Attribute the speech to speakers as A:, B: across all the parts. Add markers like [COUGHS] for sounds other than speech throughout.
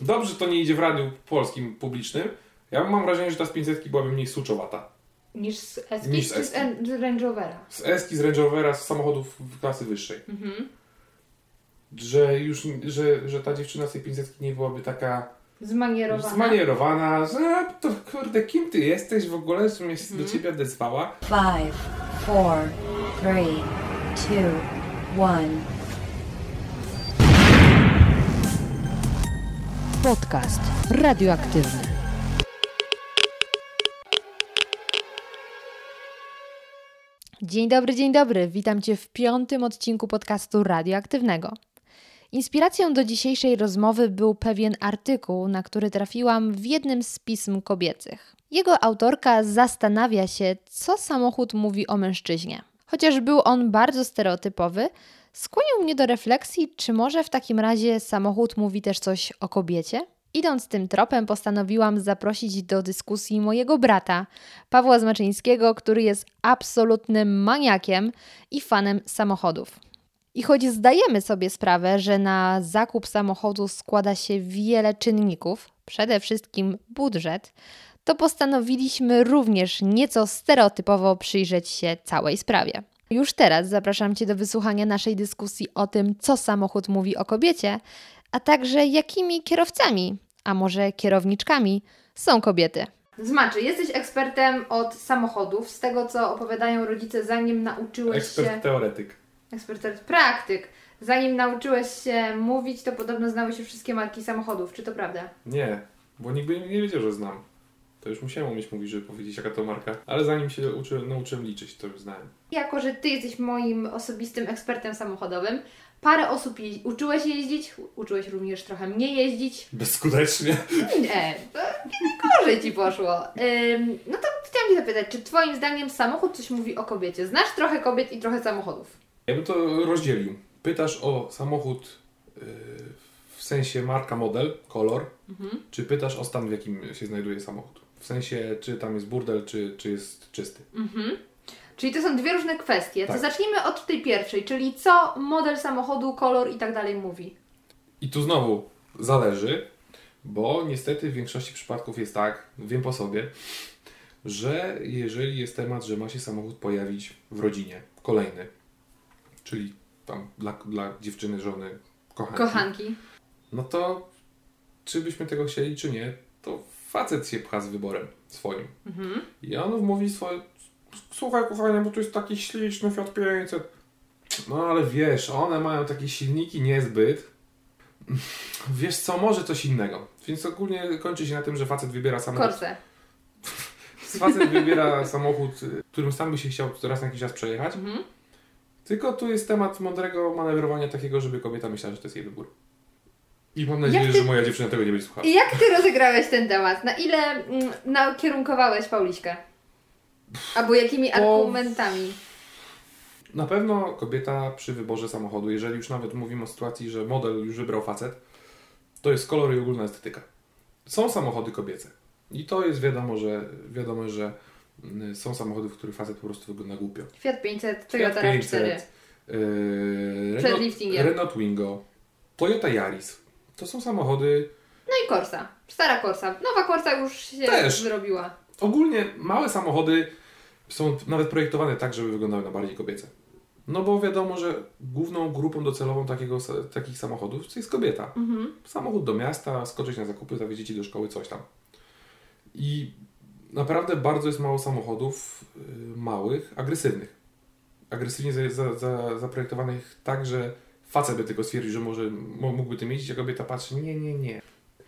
A: Dobrze, że to nie idzie w radiu polskim publicznym. Ja mam wrażenie, że ta z 500 byłaby mniej suczowata.
B: Niż z Eski
A: Niż z
B: czy z,
A: Eski.
B: en- z Range Rovera?
A: Z Eski, z Range Rovera, z samochodów w klasy wyższej.
B: Mhm.
A: Że już, że, że ta dziewczyna z tej 500 nie byłaby taka
B: Zmanierowana.
A: zmanierowana, że "A, to kurde, kim ty jesteś w ogóle, że mnie
B: Mhm.
A: do ciebie odezwała.
C: Five, four, three, two, one.
D: Podcast radioaktywny.
B: Dzień dobry, dzień dobry. Witam Cię w piątym odcinku podcastu radioaktywnego. Inspiracją do dzisiejszej rozmowy był pewien artykuł, na który trafiłam w jednym z pism kobiecych. Jego autorka zastanawia się, co samochód mówi o mężczyźnie. Chociaż był on bardzo stereotypowy, skłonił mnie do refleksji, czy może w takim razie samochód mówi też coś o kobiecie? Idąc tym tropem, postanowiłam zaprosić do dyskusji mojego brata, Pawła Zmaczyńskiego, który jest absolutnym maniakiem i fanem samochodów. I choć zdajemy sobie sprawę, że na zakup samochodu składa się wiele czynników, przede wszystkim budżet, to postanowiliśmy również nieco stereotypowo przyjrzeć się całej sprawie. Już teraz zapraszam Cię do wysłuchania naszej dyskusji o tym, co samochód mówi o kobiecie, a także jakimi kierowcami, a może kierowniczkami są kobiety. Zmaczy, jesteś ekspertem od samochodów, z tego co opowiadają rodzice, zanim nauczyłeś
A: Ekspert
B: się.
A: teoretyk.
B: Ekspert, teoretyk, praktyk. Zanim nauczyłeś się mówić, to podobno znałeś już wszystkie marki samochodów. Czy to prawda?
A: Nie, bo nikt by nie wiedział, że znam. To już musiałem umieć mówić, żeby powiedzieć jaka to marka. Ale zanim się uczy, nauczyłem liczyć, to już znałem.
B: Jako, że ty jesteś moim osobistym ekspertem samochodowym, parę osób je- uczyłeś jeździć, uczyłeś również trochę mnie jeździć.
A: Bezskutecznie.
B: Nie, to gorzej ci poszło. Ym, no to chciałam cię zapytać, czy twoim zdaniem samochód coś mówi o kobiecie? Znasz trochę kobiet i trochę samochodów.
A: Ja bym to rozdzielił. Pytasz o samochód yy, w sensie marka, model, kolor, czy pytasz o stan, w jakim się znajduje samochód? W sensie, czy tam jest burdel, czy, czy jest czysty.
B: Czyli to są dwie różne kwestie. To
A: Tak.
B: zacznijmy od tej pierwszej, czyli co model samochodu, kolor i tak dalej mówi.
A: I tu znowu zależy, bo niestety w większości przypadków jest tak, wiem po sobie, że jeżeli jest temat, że ma się samochód pojawić w rodzinie, kolejny, czyli tam dla, dla dziewczyny, żony, kochanki,
B: Kochanki.
A: no to czy byśmy tego chcieli, czy nie, to facet się pcha z wyborem swoim. I on mówi swoje, słuchaj kochanie, bo tu jest taki śliczny Fiat 500. No ale wiesz, one mają takie silniki niezbyt. Wiesz co, może coś innego. Więc ogólnie kończy się na tym, że facet wybiera samochód.
B: Korse. [LAUGHS]
A: Facet wybiera samochód, którym sam by się chciał raz na jakiś czas przejechać.
B: Mhm.
A: Tylko tu jest temat mądrego manewrowania takiego, żeby kobieta myślała, że to jest jej wybór. I mam nadzieję,
B: ty-
A: że moja dziewczyna tego nie będzie słuchała.
B: I jak ty rozegrałeś ten temat? Na ile mm, nakierunkowałeś Pauliśkę? Albo jakimi argumentami?
A: Na pewno kobieta przy wyborze samochodu, jeżeli już nawet mówimy o sytuacji, że model już wybrał facet, to jest kolor i ogólna estetyka. Są samochody kobiece. I to jest wiadomo, że wiadomo, że mm, są samochody, w których facet po prostu wygląda głupio.
B: Fiat 500, Toyota
A: Fiat
B: RAV4.
A: yy,
B: Przed
A: Renault. Renault Twingo, Toyota Yaris. To są samochody
B: No i Corsa. Stara Corsa. Nowa Corsa już się
A: Też.
B: wyrobiła.
A: Ogólnie małe samochody są nawet projektowane tak, żeby wyglądały na bardziej kobiece. No bo wiadomo, że główną grupą docelową takiego, takich samochodów to jest kobieta. Samochód do miasta, skoczyć na zakupy, zawieźć dzieci do szkoły, coś tam. I naprawdę bardzo jest mało samochodów y, małych, agresywnych. Agresywnie za, za, za, zaprojektowanych tak, że facet by tylko stwierdził, że może mo- mógłby tym jeździć, a kobieta patrzy, nie, nie, nie.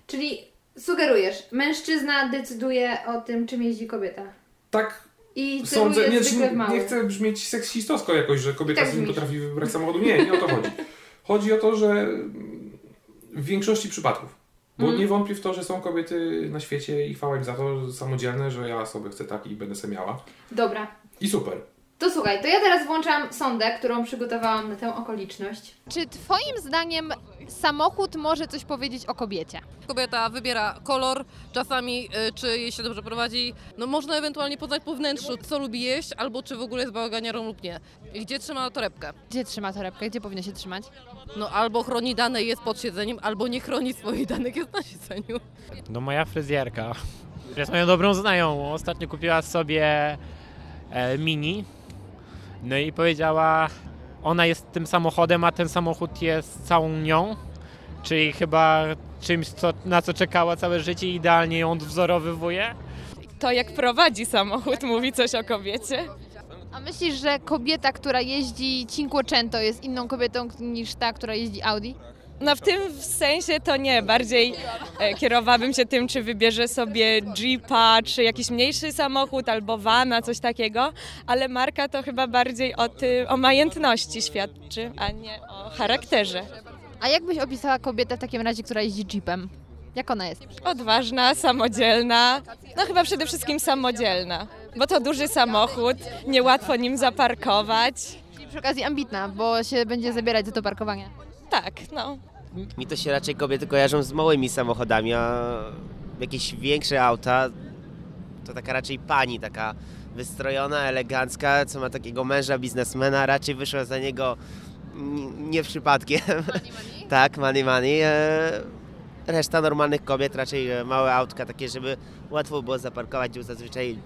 B: Czyli sugerujesz, mężczyzna decyduje o tym, czym jeździ kobieta.
A: Tak
B: I
A: Sądzę, nie, nie, nie chcę brzmieć seksistowsko jakoś, że kobieta
B: Tak
A: sobie potrafi wybrać samochodu. Nie, nie o to chodzi. Chodzi o to, że w większości przypadków, bo
B: Mhm.
A: nie wątpię w to, że są kobiety na świecie i chwała im za to, samodzielne, że ja sobie chcę tak i będę sobie miała.
B: Dobra.
A: I super.
B: To słuchaj, to ja teraz włączam sondę, którą przygotowałam na tę okoliczność. Czy twoim zdaniem samochód może coś powiedzieć o kobiecie?
E: Kobieta wybiera kolor, czasami y, czy jej się dobrze prowadzi. No można ewentualnie poznać po wnętrzu, co lubi jeść, albo czy w ogóle jest bałaganiarą lub nie. I gdzie trzyma torebkę.
B: Gdzie trzyma torebkę? Gdzie powinna się trzymać?
E: No albo chroni dane i jest pod siedzeniem, albo nie chroni swoich danych, jest na siedzeniu.
F: No moja fryzjerka. Jest moją dobrą znajomą. Ostatnio kupiła sobie e, mini. No i powiedziała, ona jest tym samochodem, a ten samochód jest całą nią. Czyli chyba czymś, co, na co czekała całe życie i idealnie ją odwzorowywuje.
G: To jak prowadzi samochód mówi coś o kobiecie.
B: A myślisz, że kobieta, która jeździ Cinquecento jest inną kobietą niż ta, która jeździ Audi?
G: No w tym sensie to nie, bardziej e, kierowałabym się tym, czy wybierze sobie Jeepa, czy jakiś mniejszy samochód, albo vana, coś takiego, ale marka to chyba bardziej o, ty, o majętności świadczy, a nie o charakterze.
B: A jak byś opisała kobietę w takim razie, która jeździ Jeepem? Jak ona jest?
G: Odważna, samodzielna, no chyba przede wszystkim samodzielna, bo to duży samochód, niełatwo nim zaparkować.
B: Czyli przy okazji ambitna, bo się będzie zabierać za to parkowanie.
G: Tak, no.
H: Mi to się raczej kobiety kojarzą z małymi samochodami, a jakieś większe auta to taka raczej pani, taka wystrojona, elegancka, co ma takiego męża biznesmena, raczej wyszła za niego nie przypadkiem. [LAUGHS] tak, money money. E, reszta normalnych kobiet raczej e, małe autka takie, żeby łatwo było zaparkować, bo zazwyczaj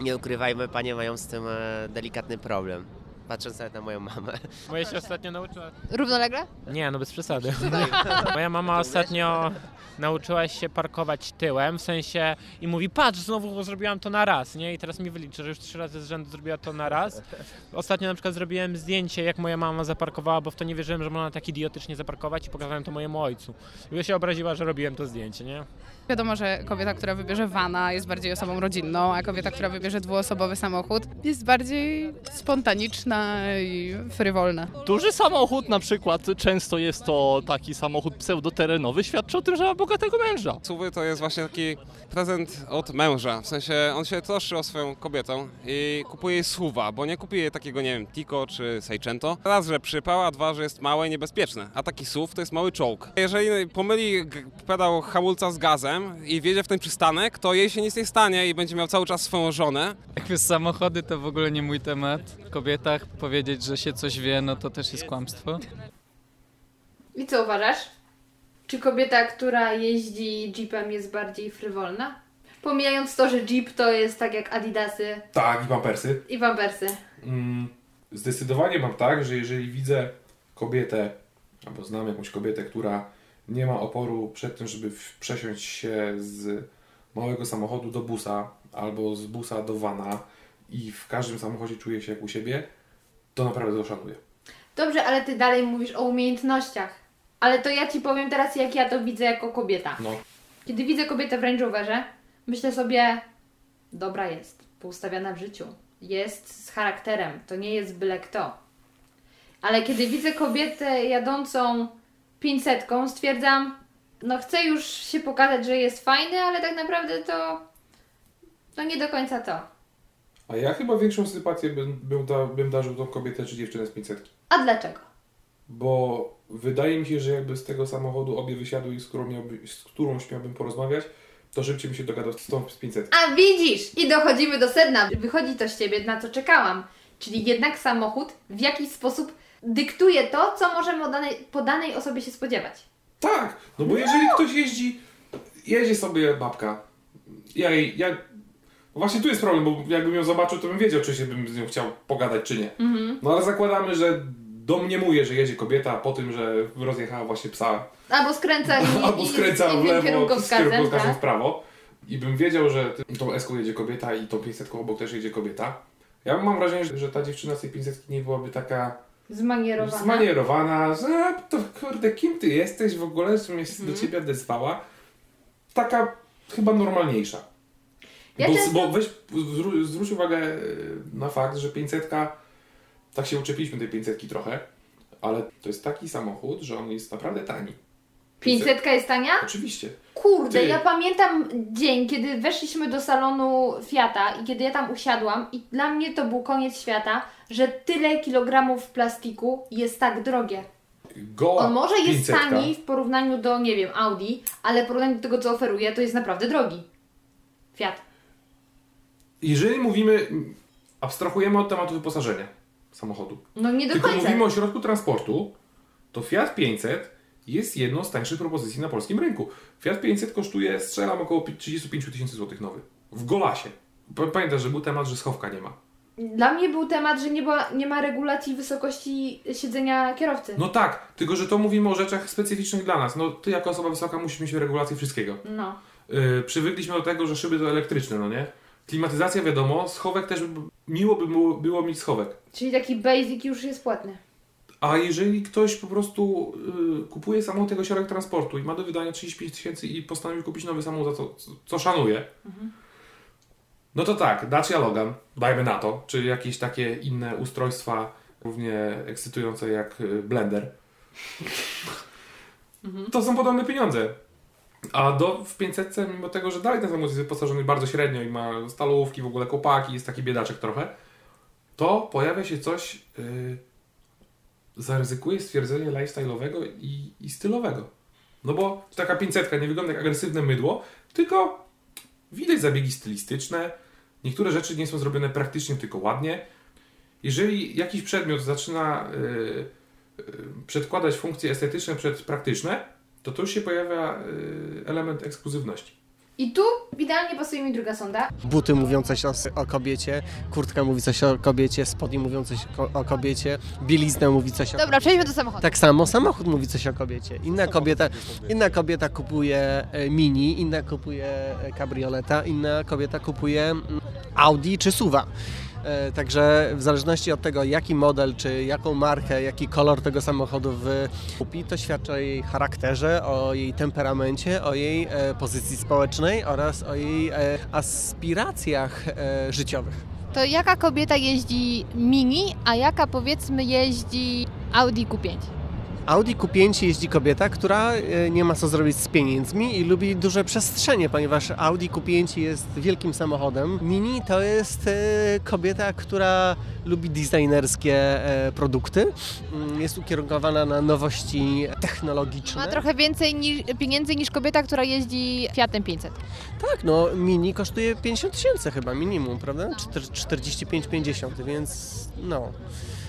H: nie ukrywajmy, panie mają z tym e, delikatny problem. Patrząc nawet na moją mamę.
F: Moja się ostatnio nauczyła...
B: Równolegle?
F: Nie, no bez przesady. [LAUGHS] Moja mama ostatnio nauczyła się parkować tyłem, w sensie i mówi, patrz, znowu zrobiłam to na raz, nie? I teraz mi wyliczy, że już trzy razy z rzędu zrobiła to na raz. Ostatnio na przykład zrobiłem zdjęcie, jak moja mama zaparkowała, bo w to nie wierzyłem, że można tak idiotycznie zaparkować i pokazałem to mojemu ojcu. I się obraziła, że robiłem to zdjęcie, nie?
I: Wiadomo, że kobieta, która wybierze vana jest bardziej osobą rodzinną, a kobieta, która wybierze dwuosobowy samochód jest bardziej spontaniczna i frywolna.
J: Duży samochód na przykład, często jest to taki samochód pseudoterenowy, świadczy o tym, że ma bogatego męża.
K: Suwy to jest właśnie taki prezent od męża, w sensie on się troszczy o swoją kobietą i kupuje jej suwa, bo nie kupuje jej takiego, nie wiem, Tico czy Seicento. Raz, że przypał, a dwa, że jest małe i niebezpieczne, a taki SUV to jest mały czołg. Jeżeli pomyli pedał hamulca z gazem i wjedzie w ten przystanek, to jej się nic nie stanie i będzie miał cały czas swoją żonę.
L: Jakby samochody to w ogóle nie mój temat. W kobietach powiedzieć, że się coś wie, no to też jest kłamstwo.
B: I co uważasz? Czy kobieta, która jeździ Jeepem jest bardziej frywolna? Pomijając to, że Jeep to jest tak jak Adidasy
A: Tak, i pampersy.
B: i Pampersy.
A: Mm, zdecydowanie mam tak, że jeżeli widzę kobietę, albo znam jakąś kobietę, która nie ma oporu przed tym, żeby przesiąść się z małego samochodu do busa, albo z busa do vana i w każdym samochodzie czuje się jak u siebie, to naprawdę to szanuję.
B: Dobrze, ale ty dalej mówisz o umiejętnościach. Ale to ja ci powiem teraz, jak ja to widzę jako kobieta.
A: No,
B: Kiedy widzę kobietę w Range Roverze, myślę sobie, dobra jest, poustawiana w życiu. Jest z charakterem, to nie jest byle kto. Ale kiedy widzę kobietę jadącą 500, stwierdzam, no chcę już się pokazać, że jest fajny, ale tak naprawdę to, to nie do końca to.
A: a ja chyba większą sympatię bym, bym, da, bym darzył tą kobietę czy dziewczynę z 500.
B: A dlaczego?
A: Bo wydaje mi się, że jakby z tego samochodu obie wysiadły i z którą, miałby, z którąś miałbym porozmawiać, to szybciej bym się dogadał z tą z 500.
B: A widzisz! I dochodzimy do sedna. Wychodzi to z Ciebie, na co czekałam. Czyli jednak samochód w jakiś sposób dyktuje to, co możemy o danej, po danej osobie się spodziewać.
A: Tak, no bo jeżeli ktoś jeździ, jedzie sobie babka, ja jej, ja, no właśnie tu jest problem, bo jakbym ją zobaczył, to bym wiedział, czy się bym z nią chciał pogadać, czy nie. No ale zakładamy, że domniemuje, że jedzie kobieta po tym, że rozjechała właśnie psa,
B: Albo skręca i, [LAUGHS]
A: albo skręca
B: i,
A: w lewo,
B: kierunkowskazem,
A: kierunkowskazem w
B: tak?
A: prawo i bym wiedział, że tą eską jedzie kobieta i tą 500 obok też jedzie kobieta. Ja mam wrażenie, że- że ta dziewczyna z tej 500 nie byłaby taka
B: Zmanierowana.
A: zmanierowana, że to kurde, kim ty jesteś w ogóle, że mnie się
B: Mhm.
A: do ciebie odezwała. Taka chyba normalniejsza.
B: Ja
A: bo,
B: często-
A: bo weź, zwró- zwróć uwagę e, na fakt, że 500, tak się uczepiliśmy tej 500 trochę, ale to jest taki samochód, że on jest naprawdę tani.
B: 500 jest tania?
A: Oczywiście.
B: Kurde,
A: Ty.
B: ja pamiętam dzień, kiedy weszliśmy do salonu Fiata i kiedy ja tam usiadłam i dla mnie to był koniec świata, że tyle kilogramów plastiku jest tak drogie.
A: Goła
B: On może jest
A: 500.
B: tani w porównaniu do, nie wiem, Audi, ale w porównaniu do tego, co oferuje, to jest naprawdę drogi. Fiat.
A: Jeżeli mówimy, abstrahujemy od tematu wyposażenia samochodu.
B: No nie do
A: Tylko
B: końca.
A: mówimy o środku transportu, to Fiat 500 jest jedną z tańszych propozycji na polskim rynku. Fiat 500 kosztuje, strzelam, około 35 tysięcy złotych nowy. W Golasie. Pa- Pamiętasz, że był temat, że schowka nie ma.
B: Dla mnie był temat, że nie, była, nie ma regulacji wysokości siedzenia kierowcy.
A: No tak, tylko że to mówimy o rzeczach specyficznych dla nas. No ty jako osoba wysoka musisz mieć regulację wszystkiego.
B: No.
A: Yy, przywykliśmy do tego, że szyby to elektryczne, no nie? Klimatyzacja wiadomo, schowek też miło by było, było mieć schowek.
B: Czyli taki basic już jest płatny.
A: A jeżeli ktoś po prostu y, kupuje samochód tego środek transportu i ma do wydania 35 tysięcy i postanowi kupić nowy samochód, za co, co szanuje, no to tak, Dacia Logan, dajmy na to, czy jakieś takie inne ustrojstwa równie ekscytujące jak y, Blender, to są podobne pieniądze. A do, w 500, mimo tego, że dalej ten samochód jest wyposażony bardzo średnio i ma stalówki, w ogóle kopaki, jest taki biedaczek trochę, to pojawia się coś, yy, zaryzykuję stwierdzenie lifestyle'owego i, i stylowego. No bo taka 500 nie wygląda jak agresywne mydło, tylko widać zabiegi stylistyczne, niektóre rzeczy nie są zrobione praktycznie, tylko ładnie. Jeżeli jakiś przedmiot zaczyna yy, yy, przedkładać funkcje estetyczne przed praktyczne, to tu się pojawia yy, element ekskluzywności.
B: I tu idealnie pasuje mi druga sonda.
M: Buty mówią coś o, o kobiecie, kurtka mówi coś o kobiecie, spodnie mówią coś o, o kobiecie, bielizna mówi coś o
B: Dobra, przejdźmy do samochodu.
M: Tak samo samochód mówi coś o kobiecie. Inna kobieta, inna kobieta kupuje e, mini, inna kupuje e, kabrioleta, inna kobieta kupuje mm, Audi czy Suva. E, Także w zależności od tego, jaki model, czy jaką markę, jaki kolor tego samochodu kupi, to świadczy o jej charakterze, o jej temperamencie, o jej e, pozycji społecznej oraz o jej e, aspiracjach życiowych.
B: To jaka kobieta jeździ Mini, a jaka powiedzmy jeździ Audi Q5?
M: Audi Q5 jeździ kobieta, która e, nie ma co zrobić z pieniędzmi i lubi duże przestrzenie, ponieważ Audi Q5 jest wielkim samochodem. Mini to jest e, kobieta, która lubi designerskie e, produkty. Mm, Jest ukierunkowana na nowości technologiczne.
B: Ma trochę więcej niż, pieniędzy niż kobieta, która jeździ Fiatem 500.
M: Tak, no Mini kosztuje 50 tysięcy chyba minimum, prawda? Czter- 45-50, więc no.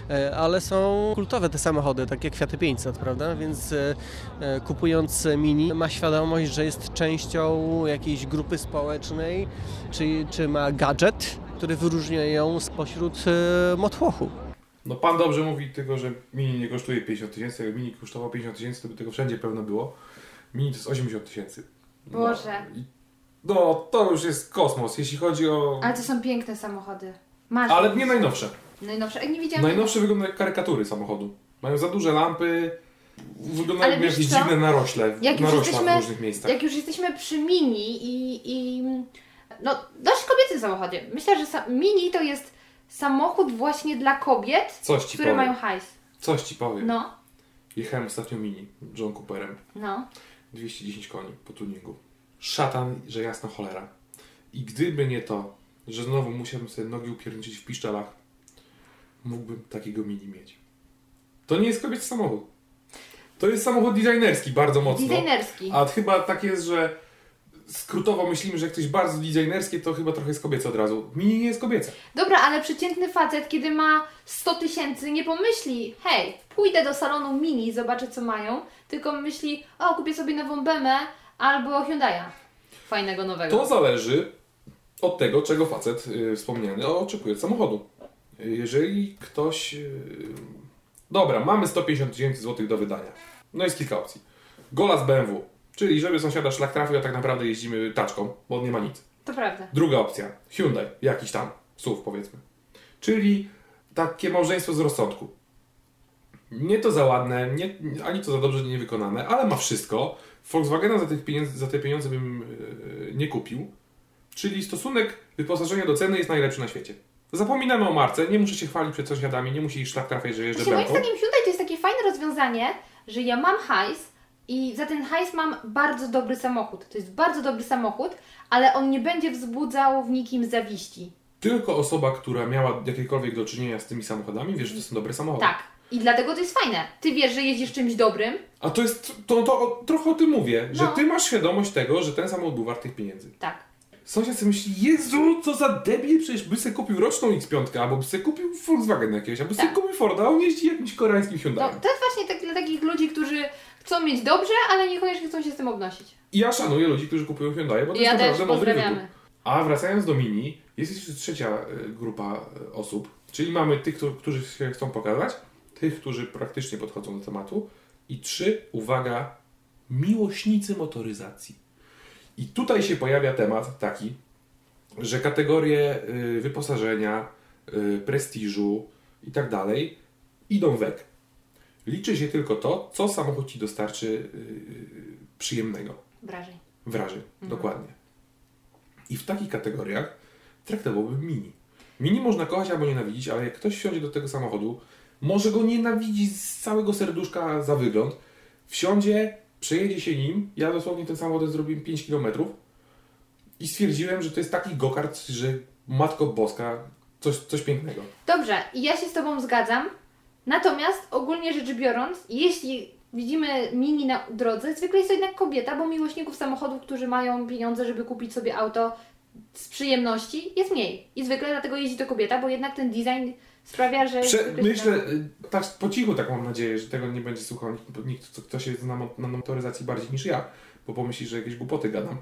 M: E, Ale są kultowe te samochody, tak jak Fiaty 500, prawda? Więc e, e, kupując Mini ma świadomość, że jest częścią jakiejś grupy społecznej, czy, czy ma gadżet, który wyróżnia ją spośród motłochu.
A: No pan dobrze mówi tylko, że mini nie kosztuje 50 tysięcy. Jakby mini kosztował 50 tysięcy, to by tego wszędzie pewno było. Mini to jest 80 tysięcy. No,
B: Boże.
A: no to już jest kosmos, jeśli chodzi o...
B: Ale to są piękne samochody. Masz.
A: Ale nie najnowsze.
B: Najnowsze. Nie widziałam.
A: Najnowsze wyglądają jak karykatury samochodu. Mają za duże lampy, wyglądają jak jakieś dziwne narośle,
B: Jak
A: narośla w różnych miejscach.
B: jak już jesteśmy przy Mini i, i no dość kobiecym samochodzie. Myślę, że sa- Mini to jest samochód właśnie dla kobiet, które
A: powiem.
B: mają hajs.
A: Coś ci powiem.
B: No,
A: Jechałem ostatnio mini, John Cooperem.
B: no.
A: 210 koni po tuningu. Szatan, że jasna cholera. I gdyby nie to, że znowu musiałbym sobie nogi upierniczyć w piszczelach, mógłbym takiego mini mieć. To nie jest kobiecy samochód. To jest samochód designerski bardzo mocno.
B: Designerski.
A: A chyba tak jest, że skrótowo myślimy, że jak ktoś bardzo designerskie, to chyba trochę jest kobiece od razu. Mini nie jest kobiece.
B: Dobra, ale przeciętny facet, kiedy ma 100 tysięcy, nie pomyśli, hej, pójdę do salonu Mini, zobaczę co mają, tylko myśli, o, kupię sobie nową Bemę albo Hyundai'a. Fajnego nowego.
A: To zależy od tego, czego facet y, wspomniany oczekuje od samochodu. Jeżeli ktoś. y, dobra, mamy 150 tysięcy złotych do wydania. No jest kilka opcji. Gola z BMW, czyli żeby sąsiada szlak trafił, a tak naprawdę jeździmy taczką, bo on nie ma nic.
B: To prawda.
A: Druga opcja, Hyundai, jakiś tam, SUV powiedzmy. Czyli takie małżeństwo z rozsądku. Nie to za ładne, nie, ani to za dobrze nie wykonane, ale ma wszystko. Volkswagena za, tych pieniędzy, za te pieniądze bym yy, nie kupił. Czyli stosunek wyposażenia do ceny jest najlepszy na świecie. Zapominamy o marce, nie muszę się chwalić przed sąsiadami, nie musi ich szlak trafiać, że jeżdżę
B: Znaczy, moim zdaniem Hyundai to jest takie fajne rozwiązanie, że ja mam hajs I za ten hajs mam bardzo dobry samochód. To jest bardzo dobry samochód, ale on nie będzie wzbudzał w nikim zawiści.
A: Tylko osoba, która miała jakiekolwiek do czynienia z tymi samochodami, wie, że to są dobre samochody.
B: Tak. I dlatego to jest fajne. Ty wiesz, że jeździsz czymś dobrym.
A: A to jest, to, to o- trochę o tym mówię, że
B: No.
A: ty masz świadomość tego, że ten samochód był wart tych pieniędzy.
B: Tak.
A: Sąsiad sobie myśli, Jezu, co za debil, przecież by sobie kupił roczną X5, albo by sobie kupił Volkswagen jakiegoś, albo by sobie kupił Forda, a on jeździ jakimś koreańskim
B: No,
A: Hyundai.
B: to jest właśnie tak, dla takich ludzi, którzy chcą mieć dobrze, ale niekoniecznie chcą się z tym obnosić.
A: I ja szanuję ludzi, którzy kupują Hyundai, bo to
B: Ja
A: jest naprawdę mądry wybór. A wracając do Mini, jest jeszcze trzecia y, grupa y, osób, czyli mamy tych, którzy się chcą pokazać, tych, którzy praktycznie podchodzą do tematu i trzy, uwaga, miłośnicy motoryzacji. I tutaj się pojawia temat taki, że kategorie y, wyposażenia, y, prestiżu i tak dalej idą weg. Liczy się tylko to, co samochód Ci dostarczy y, przyjemnego
B: Wrażeń.
A: wrażeń.
B: Mhm.
A: Dokładnie. I w takich kategoriach traktowałbym Mini. Mini można kochać albo nienawidzić, ale jak ktoś wsiądzie do tego samochodu, może go nienawidzić z całego serduszka za wygląd, wsiądzie, przejedzie się nim, ja dosłownie ten samochód zrobiłem 5 km i stwierdziłem, że to jest taki gokart, że Matko Boska, coś, coś pięknego.
B: Dobrze, ja się z Tobą zgadzam. Natomiast ogólnie rzecz biorąc, jeśli widzimy mini na drodze, zwykle jest to jednak kobieta, bo miłośników samochodów, którzy mają pieniądze, żeby kupić sobie auto z przyjemności, jest mniej. I zwykle dlatego jeździ to kobieta, bo jednak ten design sprawia, że...
A: Prze- myślę, y, tak po cichu tak mam nadzieję, że tego nie będzie słuchał nikt, nikt kto- się zna na motoryzacji bardziej niż ja, bo pomyśli, że jakieś głupoty gadam.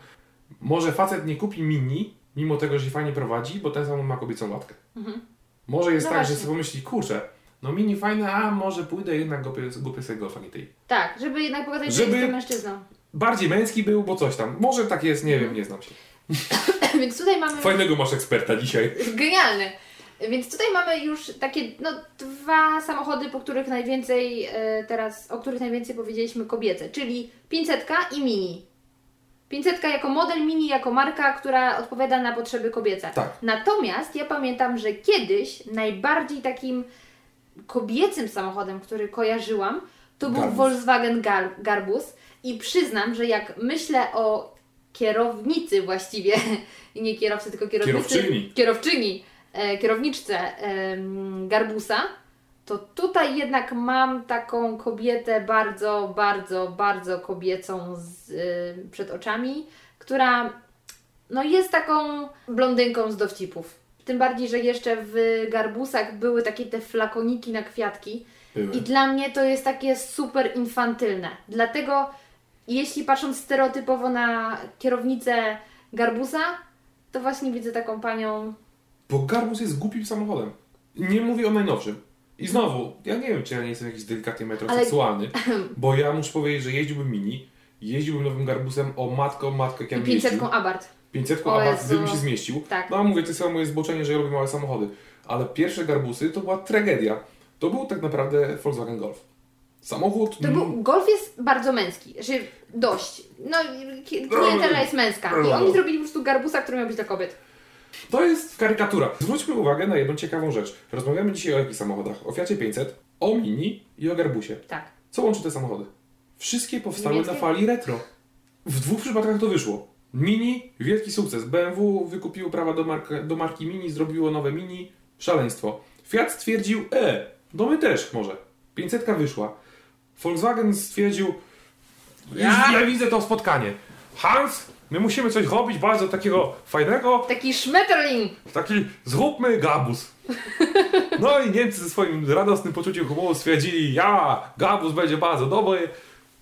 A: Może facet nie kupi Mini, mimo tego, że fajnie prowadzi, bo ten samochód ma kobiecą łatkę.
B: Mhm.
A: Może jest
B: No
A: tak,
B: właśnie.
A: że sobie pomyśli, kurczę, no Mini fajne, a może pójdę jednak go gupię sobie golfa GTI.
B: Tak, żeby jednak pokazać, że
A: Żeby-
B: jestem mężczyzną.
A: Bardziej męski był, bo coś tam. Może tak jest, nie wiem, nie znam się. [COUGHS]
B: Więc tutaj mamy...
A: Fajnego masz eksperta dzisiaj.
B: Genialny. Więc tutaj mamy już takie no, dwa samochody, po których najwięcej e, teraz, o których najwięcej powiedzieliśmy kobiece, czyli 500 i Mini. 500 jako model, Mini jako marka, która odpowiada na potrzeby kobiece.
A: Tak.
B: Natomiast ja pamiętam, że kiedyś najbardziej takim kobiecym samochodem, który kojarzyłam, to był
A: Garbus.
B: Volkswagen Gar Garbus i przyznam, że jak myślę o kierownicy właściwie, [LAUGHS] nie kierowcy, tylko kierownicy,
A: Kierowczyni.
B: kierowczyni, kierowniczce em, Garbusa, to tutaj jednak mam taką kobietę bardzo, bardzo, bardzo kobiecą z, y, przed oczami, która no jest taką blondynką z dowcipów. Tym bardziej, że jeszcze w garbusach były takie te flakoniki na kwiatki.
A: Były.
B: I dla mnie to jest takie super infantylne. Dlatego, jeśli patrząc stereotypowo na kierownicę garbusa, to właśnie widzę taką panią.
A: Bo Garbus jest głupim samochodem. Nie mówię o najnowszym. I znowu, ja nie wiem, czy ja nie jestem jakiś delikatnie metroseksualny, [LAUGHS] bo ja muszę powiedzieć, że jeździłbym Mini, jeździłbym nowym Garbusem, o matko, matko, jak ja
B: I
A: bym jeździł.
B: 500 Abarth.
A: 500
B: O
A: Abarth,
B: Jezu.
A: gdybym się zmieścił.
B: Tak.
A: No a mówię, to samo moje zboczenie, że ja lubię małe samochody. Ale pierwsze Garbusy to była tragedia. To był tak naprawdę Volkswagen Golf. Samochód...
B: To był, golf jest bardzo męski, że dość. No, klientela jest męska. I oni zrobili po prostu garbusa, który miał być dla kobiet.
A: To jest karykatura. Zwróćmy uwagę na jedną ciekawą rzecz. Rozmawiamy dzisiaj o jakich samochodach? O Fiacie 500, o Mini i o Garbusie.
B: Tak.
A: Co łączy te samochody? Wszystkie powstały
B: Niemieckie?
A: na fali retro. W dwóch przypadkach to wyszło. Mini, wielki sukces. BMW wykupiło prawa do, mark, do marki Mini, zrobiło nowe Mini, szaleństwo. Fiat stwierdził, e, no my też może. 500 wyszła. Volkswagen stwierdził, ja, ja widzę to spotkanie. Hans, my musimy coś robić bardzo takiego fajnego,
B: Taki szmeterling.
A: Taki zróbmy gabus. No i Niemcy ze swoim radosnym poczuciem humoru stwierdzili, ja, gabus będzie bardzo dobry,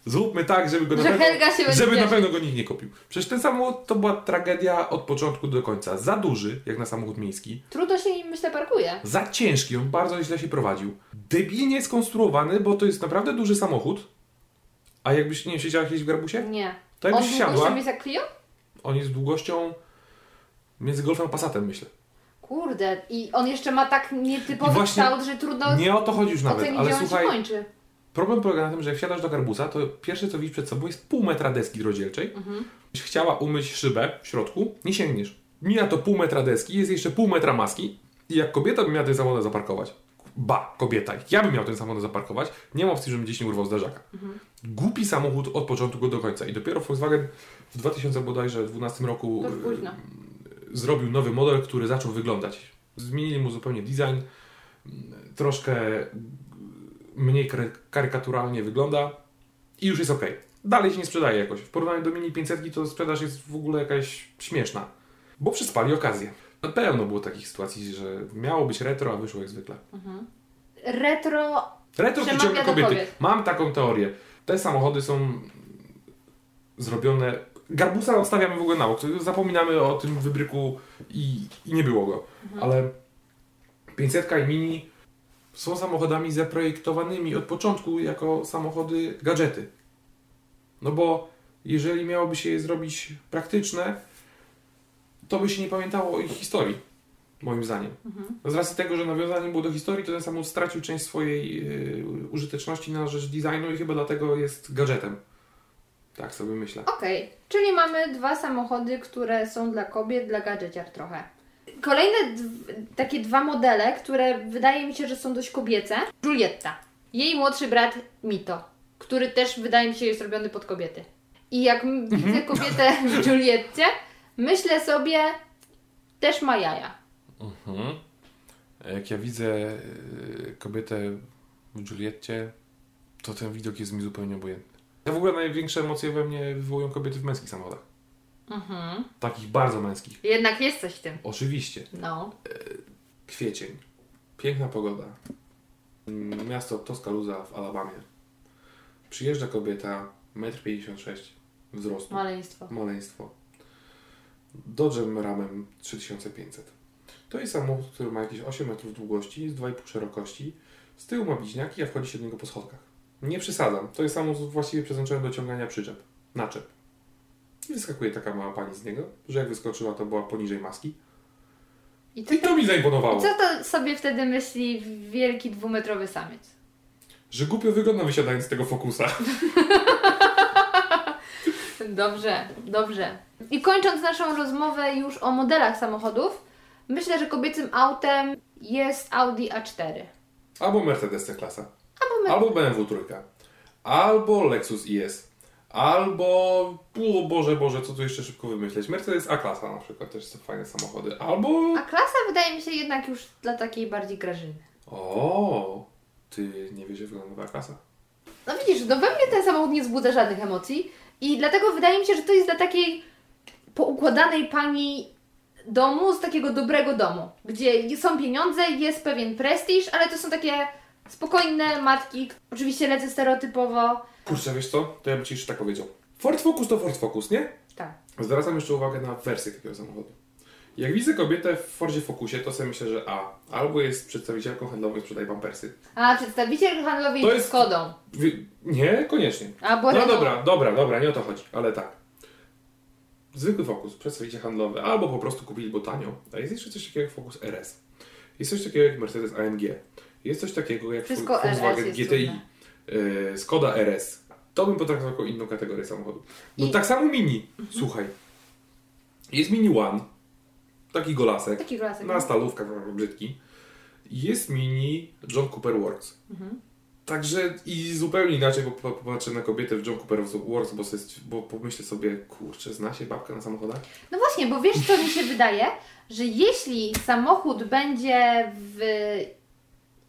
A: zróbmy tak, żeby go na pewno, żeby na pewno go nikt nie kupił. Przecież ten samochód to była tragedia od początku do końca. Za duży, jak na samochód miejski,
B: Trudno się nim, myślę, parkuje.
A: za ciężki, on bardzo źle się prowadził. Debilnie skonstruowany, bo to jest naprawdę duży samochód. A jakbyś, nie wiem, siedziała kiedyś w garbusie?
B: Nie.
A: To
B: On
A: jakbyś
B: długością
A: siadła,
B: jest jak Clio?
A: on jest długością między Golfem a Passatem, myślę.
B: Kurde. I on jeszcze ma tak nietypowy
A: właśnie
B: kształt, że trudno
A: Nie o to chodzi już nawet, ale
B: on
A: słuchaj,
B: się kończy.
A: Problem polega na tym, że jak wsiadasz do garbusa, to pierwsze co widzisz przed sobą jest pół metra deski rozdzielczej.
B: Mhm.
A: Jeśli chciała umyć szybę w środku, nie sięgniesz. Mija to pół metra deski, jest jeszcze pół metra maski i jak kobieta by miała ten samochód zaparkować, ba, kobieta, ja bym miał ten samochód zaparkować, nie ma opcji, żebym gdzieś nie urwał zderzaka.
B: Mhm.
A: Głupi samochód od początku do końca i dopiero Volkswagen w 2012 roku
B: To już późno.
A: y, zrobił nowy model, który zaczął wyglądać. Zmienili mu zupełnie design, troszkę mniej kary- karykaturalnie wygląda i już jest ok. Dalej się nie sprzedaje jakoś. W porównaniu do Mini 500 to sprzedaż jest w ogóle jakaś śmieszna, bo przespali okazję. Na pewno było takich sytuacji, że miało być retro, a wyszło jak zwykle.
B: Mhm. Retro
A: Retro przyciąga kobiety.
B: kobiet.
A: Mam taką teorię. Te samochody są zrobione... Garbusa odstawiamy w ogóle na bok. Zapominamy o tym wybryku i, i nie było go.
B: Mhm.
A: Ale 500 i Mini są samochodami zaprojektowanymi od początku jako samochody gadżety. No bo jeżeli miałoby się je zrobić praktyczne, to by się nie pamiętało o ich historii, moim zdaniem.
B: Mhm.
A: Z racji tego, że nawiązaniem było do historii, to ten samochód stracił część swojej yy, użyteczności na rzecz designu i chyba dlatego jest gadżetem. Tak sobie myślę.
B: Okej, czyli mamy dwa samochody, które są dla kobiet, dla gadżeciar trochę. Kolejne takie dwa modele, które wydaje mi się, że są dość kobiece. Julietta. Jej młodszy brat Mito, który też wydaje mi się jest robiony pod kobiety. I jak m- widzę kobietę w Julietcie, myślę sobie, też ma jaja.
A: Mhm. Jak ja widzę yy, kobietę w Julietcie, to ten widok jest mi zupełnie obojętny. Ja w ogóle największe emocje we mnie wywołują kobiety w męskich samochodach.
B: Mhm.
A: Takich bardzo męskich.
B: Jednak jest coś w tym.
A: Oczywiście.
B: No.
A: Kwiecień. Piękna pogoda. Miasto Tuscaloosa w Alabamie. Przyjeżdża kobieta, 1,56 m wzrostu.
B: Maleństwo.
A: Maleństwo. Dodgem ramem 3500. To jest samochód, który ma jakieś 8 metrów długości, jest 2,5 szerokości. Z tyłu ma bliźniaki, a wchodzi się do niego po schodkach. Nie przesadzam. To jest samochód właściwie przeznaczony do ciągania przyczep. Naczep. I wyskakuje taka mała pani z niego, że jak wyskoczyła, to była poniżej maski.
B: I
A: I to mi zaimponowało.
B: I co to sobie wtedy myśli wielki dwumetrowy samiec?
A: Że głupio wygląda wysiadając z tego fokusa. [LAUGHS]
B: Dobrze, dobrze. I kończąc naszą rozmowę już o modelach samochodów, myślę, że kobiecym autem jest Audi A4.
A: Albo Mercedes C-klasa.
B: Albo,
A: Albo BMW trójka. Albo Lexus IS. Albo... O Boże, Boże, co tu jeszcze szybko wymyśleć? Mercedes A-klasa na przykład, też są fajne samochody. Albo...
B: A klasa wydaje mi się jednak już dla takiej bardziej grażyny.
A: O, ty nie wiesz, jak wygląda A-klasa?
B: No widzisz, no we mnie ten samochód nie wzbudza żadnych emocji i dlatego wydaje mi się, że to jest dla takiej poukładanej pani domu, z takiego dobrego domu, gdzie są pieniądze, jest pewien prestiż, ale to są takie spokojne matki. Oczywiście lecę stereotypowo.
A: Kurczę, wiesz co? To ja bym Ci jeszcze tak powiedział. Ford Focus to Ford Focus, nie?
B: Tak.
A: Zwracam jeszcze uwagę na wersję takiego samochodu. Jak widzę kobietę w Fordzie Focusie, to sobie myślę, że a, albo jest przedstawicielką handlową i sprzedaje pampersy.
B: A przedstawiciel handlowy
A: To
B: jest Skodą.
A: Nie, koniecznie.
B: Albo
A: No
B: Renault.
A: dobra, dobra, dobra, nie o to chodzi, ale tak. Zwykły Focus, przedstawiciel handlowy, albo po prostu kupili go tanio. A jest jeszcze coś takiego jak Focus RS. Jest coś takiego jak Mercedes AMG. Jest coś takiego jak
B: Wszystko
A: Volkswagen
B: RS
A: GTI. Yy, Skoda RS. To bym potraktował jako inną kategorię samochodu. No
B: I-
A: tak samo Mini. Słuchaj. Jest Mini One. Taki golasek.
B: Taki golasek,
A: Na
B: no.
A: stalówkach brzydki. Jest Mini John Cooper Works.
B: Mhm.
A: Także i zupełnie inaczej po- popatrzę na kobietę w John Cooper Works, bo, bo pomyślę sobie, kurczę, zna się babka na samochodach?
B: No właśnie, bo wiesz co mi się wydaje? Że jeśli samochód będzie w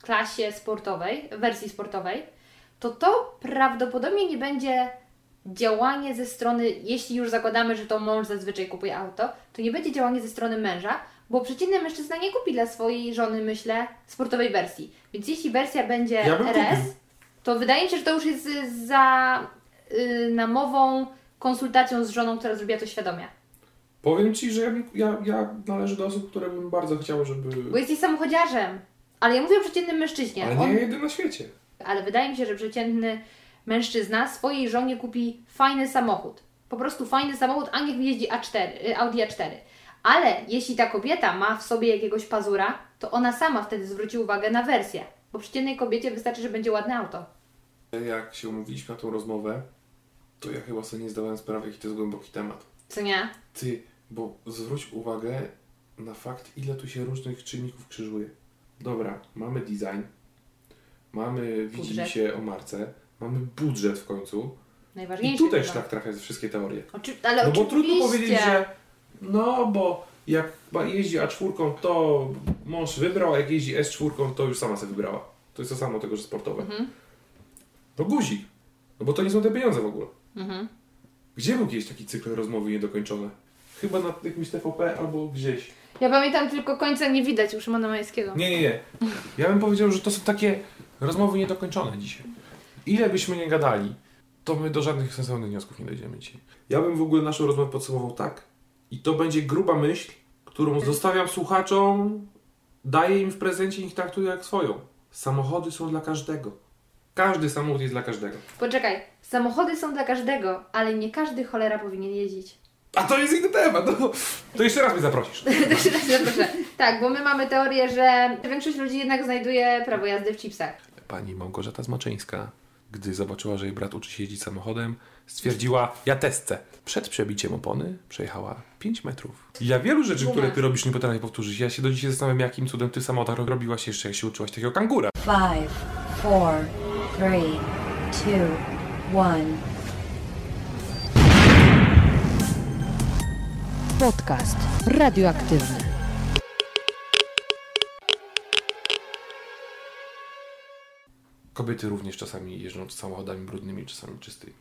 B: klasie sportowej, wersji sportowej, to to prawdopodobnie nie będzie działanie ze strony, jeśli już zakładamy, że to mąż zazwyczaj kupuje auto, to nie będzie działanie ze strony męża, bo przeciętny mężczyzna nie kupi dla swojej żony, myślę, sportowej wersji. Więc jeśli wersja będzie
A: Ja
B: RS,
A: kupił.
B: to wydaje mi się, że to już jest y, za y, namową konsultacją z żoną, która zrobiła to świadomie.
A: Powiem Ci, że ja, ja, ja należę do osób, które bym bardzo chciały, żeby...
B: Bo jesteś samochodziarzem. Ale ja mówię o przeciętnym mężczyźnie.
A: Ale
B: On-
A: nie jedyny na świecie.
B: ale wydaje mi się, że przeciętny mężczyzna swojej żonie kupi fajny samochód. Po prostu fajny samochód, a niech jeździ A4, y, Audi A4. Ale jeśli ta kobieta ma w sobie jakiegoś pazura, to ona sama wtedy zwróci uwagę na wersję. Bo przeciętnej kobiecie wystarczy, że będzie ładne auto.
A: Jak się umówiliśmy na tą rozmowę, to ja chyba sobie nie zdawałem sprawy, jaki to jest głęboki temat.
B: Co nie?
A: Ty, bo zwróć uwagę na fakt, ile tu się różnych czynników krzyżuje. dobra, mamy design, mamy widzimy się o marce, mamy budżet w końcu. I
B: Najważniejsze
A: tutaj
B: chyba.
A: szlak trafia wszystkie teorie.
B: Oczy... Ale
A: no bo trudno powiedzieć, że no bo jak jeździ A4, to mąż wybrał, a jak jeździ S4, to już sama sobie wybrała. To jest to samo, tylko że sportowe.
B: Mhm.
A: No guzik. No bo to nie są te pieniądze w ogóle.
B: Mhm.
A: Gdzie był kiedyś taki cykl rozmowy niedokończone? Chyba na jakimś TVP albo gdzieś.
B: Ja pamiętam tylko końca nie widać u Szymona Majewskiego.
A: Nie, nie, nie. Ja bym powiedział, że to są takie rozmowy niedokończone dzisiaj. Ile byśmy nie gadali, to my do żadnych sensownych wniosków nie dojdziemy dzisiaj. Ja bym w ogóle naszą rozmowę podsumował tak. I to będzie gruba myśl, którą zostawiam słuchaczom, daję im w prezencie i ich traktuję jak swoją. Samochody są dla każdego. Każdy samochód jest dla każdego.
B: Poczekaj, samochody są dla każdego, ale nie każdy cholera powinien jeździć.
A: A to jest inny temat. No. To jeszcze raz mnie zaprosisz. [LAUGHS]
B: To się raz zaproszę. Tak, bo my mamy teorię, że większość ludzi jednak znajduje prawo jazdy w chipsach.
A: Pani Małgorzata Zmaczyńska, gdy zobaczyła, że jej brat uczy się jeździć samochodem, stwierdziła, ja testę. Przed przebiciem opony przejechała 5 metrów. Ja wielu rzeczy, które ty robisz, nie potrafię powtórzyć. Ja się do dzisiaj zastanawiam, jakim cudem ty samochodach robiłaś jeszcze, jak się uczyłaś takiego kangura.
C: Five, four, three, two, one.
D: Podcast radioaktywny.
A: Kobiety również czasami jeżdżą samochodami brudnymi, czasami czystymi.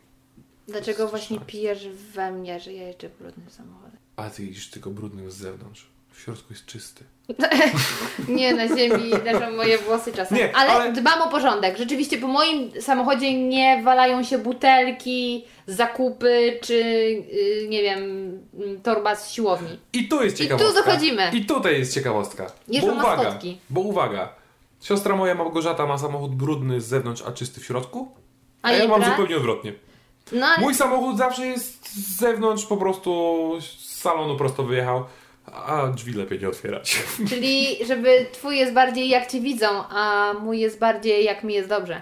B: Dlaczego właśnie pijesz we mnie, że ja jeżdżę brudnym samochodem?
A: A ty jeździsz tylko brudnym z zewnątrz. W środku jest czysty. [LAUGHS]
B: Nie, na ziemi leżą moje włosy czasem.
A: Nie,
B: ale,
A: ale-
B: dbam o porządek. Rzeczywiście po moim samochodzie nie walają się butelki, zakupy czy yy, nie wiem, mm, torba z siłowni.
A: I tu jest
B: I tu
A: ciekawostka.
B: dochodzimy.
A: I tutaj jest ciekawostka.
B: Jeżdżą
A: bo uwaga,
B: maskotki.
A: bo uwaga. Siostra moja Małgorzata ma samochód brudny z zewnątrz, a czysty w środku.
B: A
A: A, ja mam
B: brat?
A: zupełnie odwrotnie.
B: No ale
A: Mój samochód zawsze jest z zewnątrz, po prostu z salonu prosto wyjechał, a drzwi lepiej nie otwierać. [LAUGHS]
B: Czyli żeby twój jest bardziej jak cię widzą, a mój jest bardziej jak mi jest dobrze.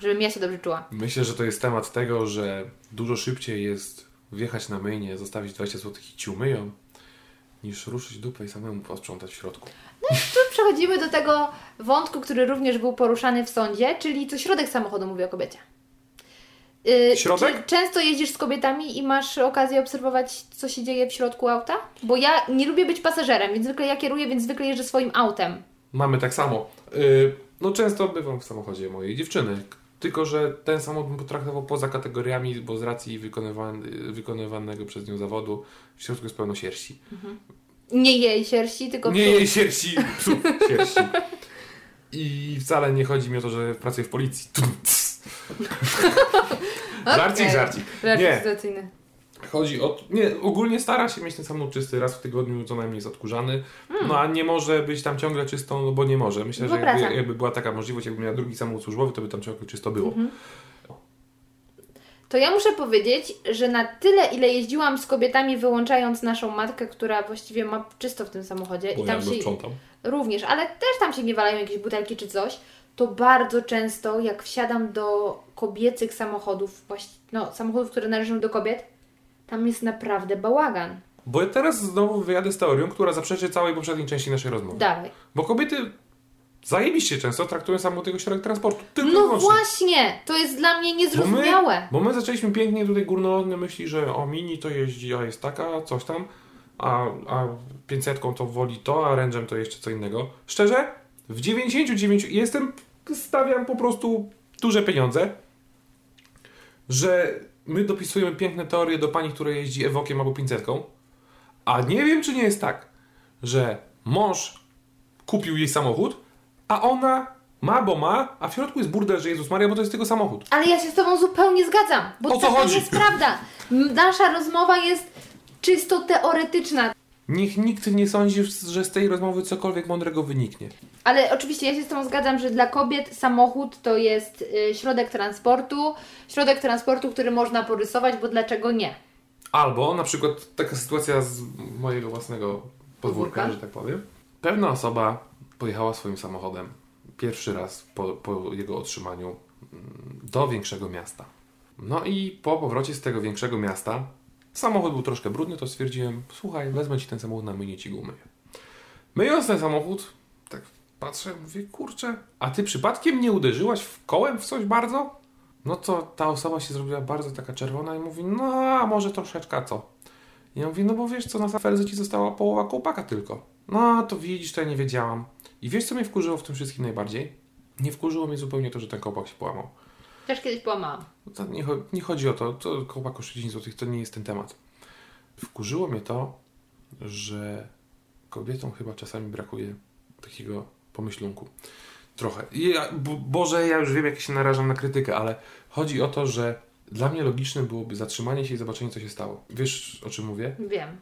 B: Żebym ja się dobrze czuła.
A: Myślę, że to jest temat tego, że dużo szybciej jest wjechać na myjnie, zostawić 20 zł i ci umyją, niż ruszyć dupę i samemu posprzątać w środku.
B: No i tu przechodzimy do tego wątku, który również był poruszany w sądzie, czyli co środek samochodu mówi o kobiecie. Yy,
A: Środek?
B: Czy często jeździsz z kobietami i masz okazję obserwować, co się dzieje w środku auta? Bo ja nie lubię być pasażerem, więc zwykle ja kieruję, więc zwykle jeżdżę swoim autem.
A: Mamy tak samo. Yy, no często bywam w samochodzie mojej dziewczyny, tylko że ten samochód bym potraktował poza kategoriami, bo z racji wykonywan- wykonywanego przez nią zawodu w środku jest pełno sierści.
B: Nie jej sierści, tylko
A: Nie
B: psów.
A: jej sierści, psów sierści. I wcale nie chodzi mi o to, że pracuję w policji. [LAUGHS] [LAUGHS] Żarcik, żarcik.
B: Żarcik
A: Nie. Chodzi o. Nie, ogólnie stara się mieć ten samochód czysty raz w tygodniu, co najmniej jest odkurzany. No a nie może być tam ciągle czystą, no bo nie może. Myślę, że jakby, jakby była taka możliwość, jakby miała drugi samochód służbowy, to by tam ciągle czysto było.
B: Mhm. To ja muszę powiedzieć, że na tyle, ile jeździłam z kobietami, wyłączając naszą matkę, która właściwie ma czysto w tym samochodzie
A: Bo
B: i
A: ja
B: tam
A: go
B: się
A: sprzątam.
B: również, ale też tam się nie walają jakieś butelki czy coś, to bardzo często jak wsiadam do kobiecych samochodów, właśnie, no samochodów, które należą do kobiet, tam jest naprawdę bałagan.
A: Bo ja teraz znowu wyjadę z teorią, która zaprzeczy całej poprzedniej części naszej rozmowy.
B: Dalej.
A: Bo kobiety zajebiście często traktują samochód jako środek transportu. Tylko
B: No
A: wyłącznie.
B: właśnie, to jest dla mnie niezrozumiałe.
A: Bo my zaczęliśmy pięknie tutaj górnolotne myśli, że o mini to jeździ, a jest taka, coś tam, a, a 500 to woli to, a ręczem to jeszcze co innego. Szczerze, w 99 jestem, stawiam po prostu duże pieniądze, że my dopisujemy piękne teorie do pani, która jeździ Ewokiem albo 500, a nie wiem, czy nie jest tak, że mąż kupił jej samochód, a ona ma, bo ma, a w środku jest burdel, że Jezus Maria, bo to jest tylko samochód.
B: Ale ja się z Tobą zupełnie zgadzam, bo
A: O co
B: to
A: chodzi?
B: jest prawda. Nasza rozmowa jest czysto teoretyczna.
A: Niech nikt nie sądzi, że z tej rozmowy cokolwiek mądrego wyniknie.
B: Ale oczywiście ja się z Tobą zgadzam, że dla kobiet samochód to jest y, środek transportu, środek transportu, który można porysować, bo dlaczego nie?
A: Albo na przykład taka sytuacja z mojego własnego podwórka,
B: Podwórka.
A: że tak powiem. Pewna osoba pojechała swoim samochodem pierwszy raz po, po jego otrzymaniu mm, do większego miasta. No i po powrocie z tego większego miasta samochód był troszkę brudny, to stwierdziłem, słuchaj, wezmę Ci ten samochód na myjnie Ci go umyję. Myjąc ten samochód, tak patrzę, mówię, kurczę, a ty przypadkiem nie uderzyłaś w kołem w coś bardzo? No to ta osoba się zrobiła bardzo taka czerwona i mówi, no a może troszeczkę, co? I ja mówię, no bo wiesz co, na safelze ci została połowa kołpaka tylko. No to widzisz, to ja nie wiedziałam. I wiesz co mnie wkurzyło w tym wszystkim najbardziej? Nie wkurzyło mnie zupełnie to, że ten kołpak się połamał.
B: Też kiedyś połamałam.
A: To nie, nie chodzi o to, to kołpak kosztuje 10 zł, to nie jest ten temat. Wkurzyło mnie to, że kobietom chyba czasami brakuje takiego pomyślunku. Trochę. Ja, bo, Boże, ja już wiem, jak się narażam na krytykę, ale chodzi o to, że dla mnie logiczne byłoby zatrzymanie się i zobaczenie, co się stało. Wiesz, o czym mówię?
B: Wiem.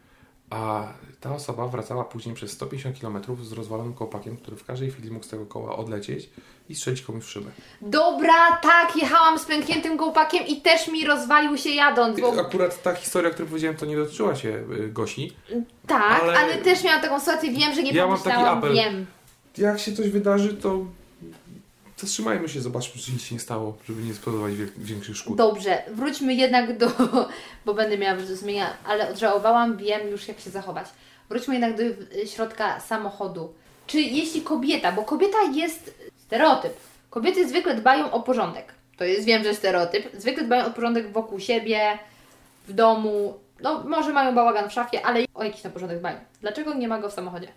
A: A ta osoba wracała później przez 150 km z rozwalonym kołpakiem, który w każdej chwili mógł z tego koła odlecieć i strzelić komuś w szybę.
B: Dobra, tak, jechałam z pękniętym kołpakiem i też mi rozwalił się jadąc, bo
A: Akurat ta historia, o której powiedziałem, to nie dotyczyła się y, Gosi.
B: tak, ale...
A: ale-
B: też miałam taką sytuację, wiem, że nie
A: Ja mam taki
B: pomyślałam,
A: apel.
B: wiem.
A: Jak się coś wydarzy, to zatrzymajmy się, zobaczmy, czy nic się nie stało, żeby nie spowodować większych szkód.
B: Dobrze, wróćmy jednak do, bo będę miała do zmienia, ale odżałowałam, wiem już jak się zachować. Wróćmy jednak do środka samochodu. Czy jeśli kobieta, bo kobieta jest stereotyp. Kobiety zwykle dbają o porządek. To jest, wiem, że stereotyp. Zwykle dbają o porządek wokół siebie, w domu. No, może mają bałagan w szafie, ale o jakiś tam porządek dbają. Dlaczego nie ma go w samochodzie?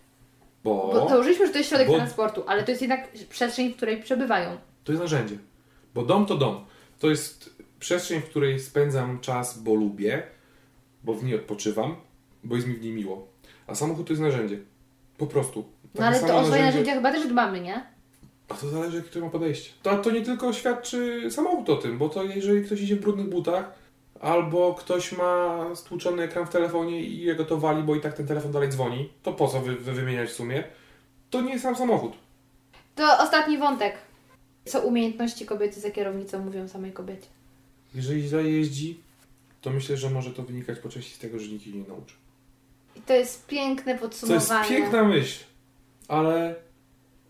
A: Bo
B: Bo założyliśmy, że to jest środek
A: Bo-
B: transportu, ale to jest jednak przestrzeń, w której przebywają.
A: to jest narzędzie. Bo dom to dom. To jest przestrzeń, w której spędzam czas, bo lubię, bo w niej odpoczywam, bo jest mi w niej miło. A samochód to jest narzędzie. Po prostu.
B: No ale to o swoje narzędzia chyba też dbamy, nie?
A: A to zależy, jakie to ma podejście. To, to nie tylko świadczy samochód o tym, bo to jeżeli ktoś idzie w brudnych butach, albo ktoś ma stłuczony ekran w telefonie i jego to wali, bo i tak ten telefon dalej dzwoni, to po co wy, wy wymieniać w sumie? To nie jest sam samochód.
B: To ostatni wątek. Co umiejętności kobiety za kierownicą mówią samej kobiecie?
A: Jeżeli źle jeździ, to myślę, że może to wynikać po części z tego, że nikt jej nie nauczy.
B: I to jest piękne
A: To
B: podsumowanie.
A: jest piękna myśl, ale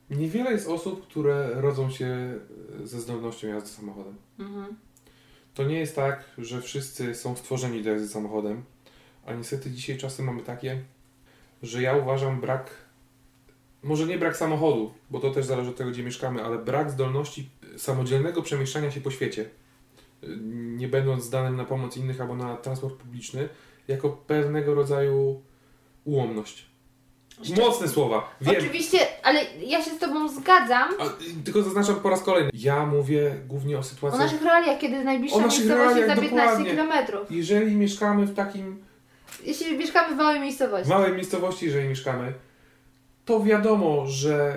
A: niewiele jest osób, które rodzą się ze zdolnością jazdy samochodem.
B: Mhm.
A: To nie jest tak, że wszyscy są stworzeni do jazdy samochodem, a niestety dzisiaj czasy mamy takie, że ja uważam brak, może nie brak samochodu, bo to też zależy od tego, gdzie mieszkamy, ale brak zdolności samodzielnego przemieszczania się po świecie, nie będąc zdanym na pomoc innych albo na transport publiczny, jako pewnego rodzaju ułomność. Mocne słowa, wiem.
B: Oczywiście, ale ja się z Tobą zgadzam
A: A, tylko zaznaczam po raz kolejny. Ja mówię głównie o
B: o
A: sytuacji.
B: naszych realiach, kiedy najbliższa
A: O
B: miejscowość jest za
A: realiach,
B: 15
A: dokładnie.
B: km.
A: Jeżeli mieszkamy w takim
B: Jeśli mieszkamy w małej miejscowości.
A: w małej miejscowości, jeżeli mieszkamy, to wiadomo, że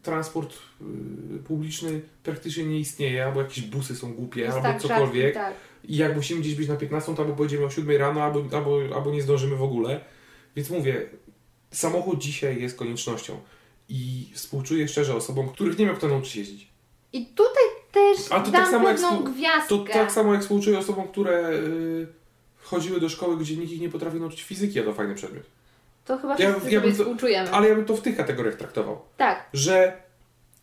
A: y, transport y, publiczny praktycznie nie istnieje, albo jakieś busy są głupie,
B: Jest
A: albo
B: tak,
A: cokolwiek.
B: tak.
A: I jak musimy gdzieś być na 15, to albo pojedziemy o 7 rano, albo, albo, albo nie zdążymy w ogóle. Więc mówię, samochód dzisiaj jest koniecznością. I współczuję szczerze osobom, których nie miał kto nauczyć jeździć.
B: I tutaj też
A: A to
B: dam
A: tak samo jak
B: pewną
A: współ-
B: gwiazdkę.
A: To tak samo jak współczuję osobom, które y, chodziły do szkoły, gdzie nikt ich nie potrafił nauczyć fizyki, a to fajny przedmiot.
B: To chyba
A: Ja-
B: wszyscy
A: ja
B: sobie
A: to-
B: współczujemy.
A: Ale ja bym to w tych kategoriach traktował.
B: Tak.
A: Że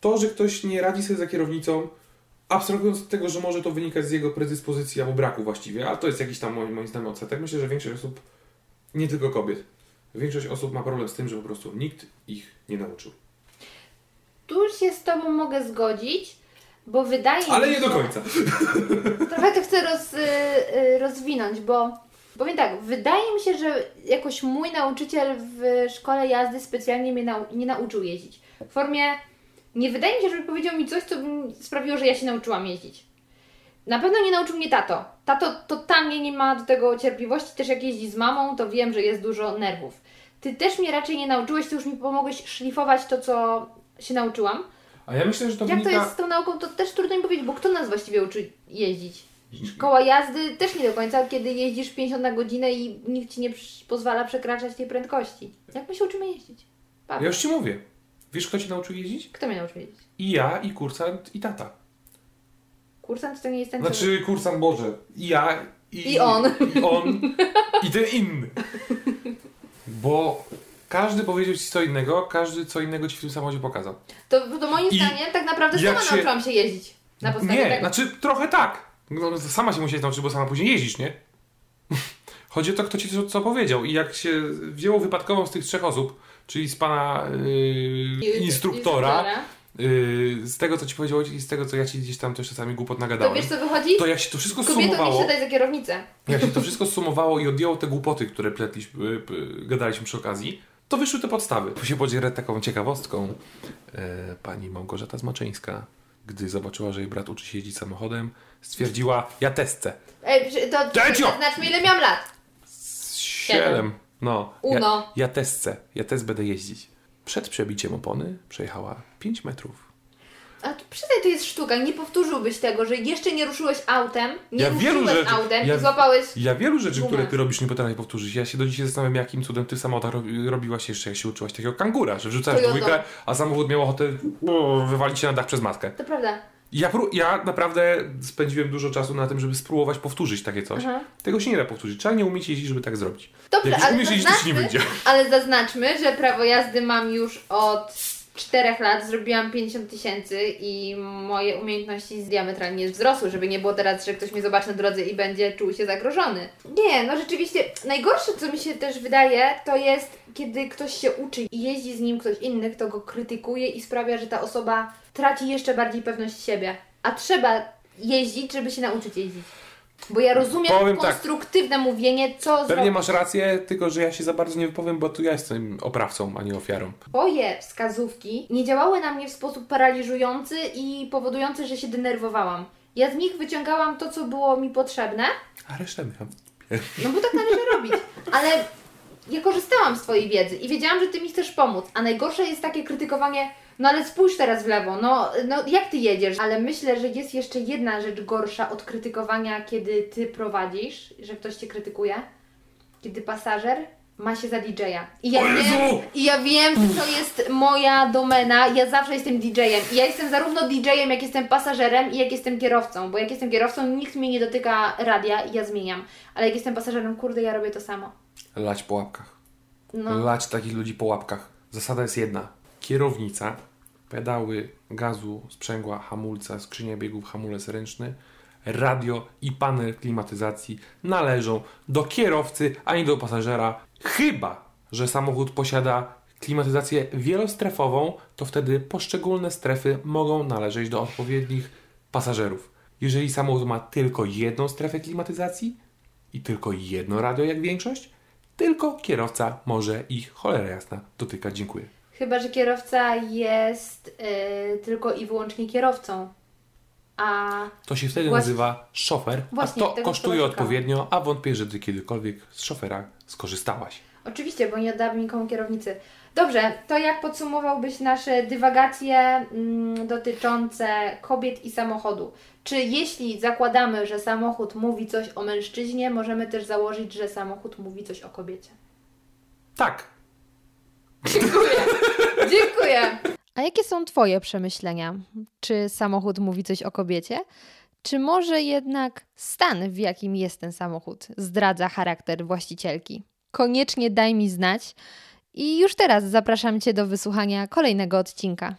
A: to, że ktoś nie radzi sobie za kierownicą, abstrahując od tego, że może to wynikać z jego predyspozycji albo braku właściwie, ale to jest jakiś tam moim, moim zdaniem odsetek. Myślę, że większość osób, nie tylko kobiet, większość osób ma problem z tym, że po prostu nikt ich nie nauczył.
B: Tu się z Tobą mogę zgodzić, bo wydaje
A: Ale
B: mi
A: nie
B: się...
A: do końca. [LAUGHS]
B: Trochę to chcę roz, y, y, rozwinąć, bo powiem tak, wydaje mi się, że jakoś mój nauczyciel w szkole jazdy specjalnie mnie nau nie nauczył jeździć. W formie, nie wydaje mi się, żeby powiedział mi coś, co sprawiło, że ja się nauczyłam jeździć. Na pewno nie nauczył mnie tato. Tato totalnie nie ma do tego cierpliwości, też jak jeździ z mamą, to wiem, że jest dużo nerwów. Ty też mnie raczej nie nauczyłeś, ty już mi pomogłeś szlifować to, co się nauczyłam.
A: A ja myślę, że to
B: Jak
A: wynika...
B: to jest z tą nauką, to też trudno mi powiedzieć, bo kto nas właściwie uczy jeździć? Szkoła jazdy też nie do końca, kiedy jeździsz 50 na godzinę i nikt Ci nie pozwala przekraczać tej prędkości. Jak my się uczymy jeździć? Paweł,
A: Ja już Ci mówię. Wiesz, kto Cię nauczył jeździć?
B: Kto mnie nauczył jeździć?
A: I ja, i kursant, i tata.
B: Kursant to nie jest ten, co-
A: Znaczy kursant Boże. I ja, i,
B: I on.
A: I on, i ten inny. Bo każdy powiedział Ci co innego, każdy co innego Ci w tym samochodzie pokazał.
B: To, to moim
A: I
B: zdaniem tak naprawdę sama
A: się-
B: nauczyłam się jeździć. Na podstawie
A: Nie,
B: tego.
A: znaczy trochę tak. No, sama się musiałeś nauczyć, bo sama później jeździsz, nie? Chodzi o to, kto ci co, co powiedział. I jak się wzięło wypadkową z tych trzech osób, czyli z pana yy, instruktora. Yy, z tego, co ci powiedział i z tego, co ja ci gdzieś tam też czasami głupot nagadałem.
B: To wiesz, co wychodzi?
A: To jak się to wszystko
B: Kobietom nie
A: sumowało...
B: siadaj za kierownicę. [LAUGHS]
A: Jak się to wszystko sumowało i odjęło te głupoty, które pletliśmy, y, gadaliśmy przy okazji, to wyszły te podstawy. Tu się podzielę taką ciekawostką. E, pani Małgorzata Zmaczyńska, gdy zobaczyła, że jej brat uczy się jeździć samochodem, stwierdziła, ja testce.
B: Ej, to
A: Dziecio!
B: znaczmy ile miałam lat.
A: Siedem. No. Ja,
B: Uno.
A: ja testce. Ja test będę jeździć. Przed przebiciem opony przejechała 5 metrów.
B: A przyznaj, to jest sztuka. Nie powtórzyłbyś tego, że jeszcze nie ruszyłeś autem, nie
A: Ja
B: ruszyłeś
A: rzeczy-
B: autem
A: ja-
B: i złapałeś...
A: Ja wielu rzeczy,
B: Gumę.
A: które ty robisz, nie potrafię powtórzyć. Ja się do dzisiaj zastanawiam, jakim cudem ty robi, robiłaś jeszcze, jak się uczyłaś takiego kangura, że wrzucasz
B: Toyota.
A: dwójkę, a samochód miał ochotę wywalić się na dach przez matkę.
B: To prawda.
A: Ja, ja naprawdę spędziłem dużo czasu na tym, żeby spróbować powtórzyć takie coś.
B: Aha.
A: Tego się nie da powtórzyć. Trzeba nie umieć jeździć, żeby tak zrobić.
B: Dobrze,
A: Jak już umiesz jeździć, to ci nie wyjdzie.
B: ale zaznaczmy, że prawo jazdy mam już od 4 lat, zrobiłam 50 tysięcy i moje umiejętności diametralnie wzrosły, żeby nie było teraz, że ktoś mnie zobaczy na drodze i będzie czuł się zagrożony. Nie, no rzeczywiście, najgorsze co mi się też wydaje, to jest kiedy ktoś się uczy i jeździ z nim ktoś inny, kto go krytykuje i sprawia, że ta osoba traci jeszcze bardziej pewność siebie. A trzeba jeździć, żeby się nauczyć jeździć. Bo ja rozumiem
A: Powiem tak.
B: konstruktywne mówienie, co
A: Pewnie
B: zrobić.
A: masz rację, tylko że ja się za bardzo nie wypowiem, bo tu ja jestem oprawcą, a nie ofiarą.
B: Twoje wskazówki nie działały na mnie w sposób paraliżujący i powodujący, że się denerwowałam. Ja z nich wyciągałam to, co było mi potrzebne,
A: A resztę miałam.
B: no bo tak należy robić. Ale ja korzystałam z Twojej wiedzy i wiedziałam, że Ty mi chcesz pomóc. A najgorsze jest takie krytykowanie, no ale spójrz teraz w lewo, no, no jak Ty jedziesz? Ale myślę, że jest jeszcze jedna rzecz gorsza od krytykowania, kiedy Ty prowadzisz, że ktoś Cię krytykuje. Kiedy pasażer ma się za DJ-a. I ja wiem, i ja wiem, że to jest moja domena. Ja zawsze jestem DJ-em. I ja jestem zarówno DJ-em, jak jestem pasażerem i jak jestem kierowcą. Bo jak jestem kierowcą, nikt mnie nie dotyka radia i ja zmieniam. Ale jak jestem pasażerem, kurde, ja robię to samo.
A: Lać po łapkach.
B: No.
A: Lać takich ludzi po łapkach. Zasada jest jedna. Kierownica, pedały gazu, sprzęgła, hamulca, skrzynia biegów, hamulec ręczny, radio i panel klimatyzacji należą do kierowcy, a nie do pasażera. Chyba, że samochód posiada klimatyzację wielostrefową, to wtedy poszczególne strefy mogą należeć do odpowiednich pasażerów. Jeżeli samochód ma tylko jedną strefę klimatyzacji i tylko jedno radio jak większość, tylko kierowca może ich, cholera jasna, dotykać. Dziękuję.
B: Chyba, że kierowca jest yy, tylko i wyłącznie kierowcą. A
A: To się wtedy
B: Właśnie-
A: nazywa szofer,
B: Właśnie,
A: a to kosztuje odpowiednio, a wątpię, że ty kiedykolwiek z szofera skorzystałaś.
B: Oczywiście, bo nie oddałam nikomu kierownicy. Dobrze, to jak podsumowałbyś nasze dywagacje mm, dotyczące kobiet i samochodu? Czy jeśli zakładamy, że samochód mówi coś o mężczyźnie, możemy też założyć, że samochód mówi coś o kobiecie?
A: Tak.
B: Dziękuję.
D: A jakie są Twoje przemyślenia? Czy samochód mówi coś o kobiecie? Czy może jednak stan, w jakim jest ten samochód, zdradza charakter właścicielki? Koniecznie daj mi znać. I już teraz zapraszam Cię do wysłuchania kolejnego odcinka.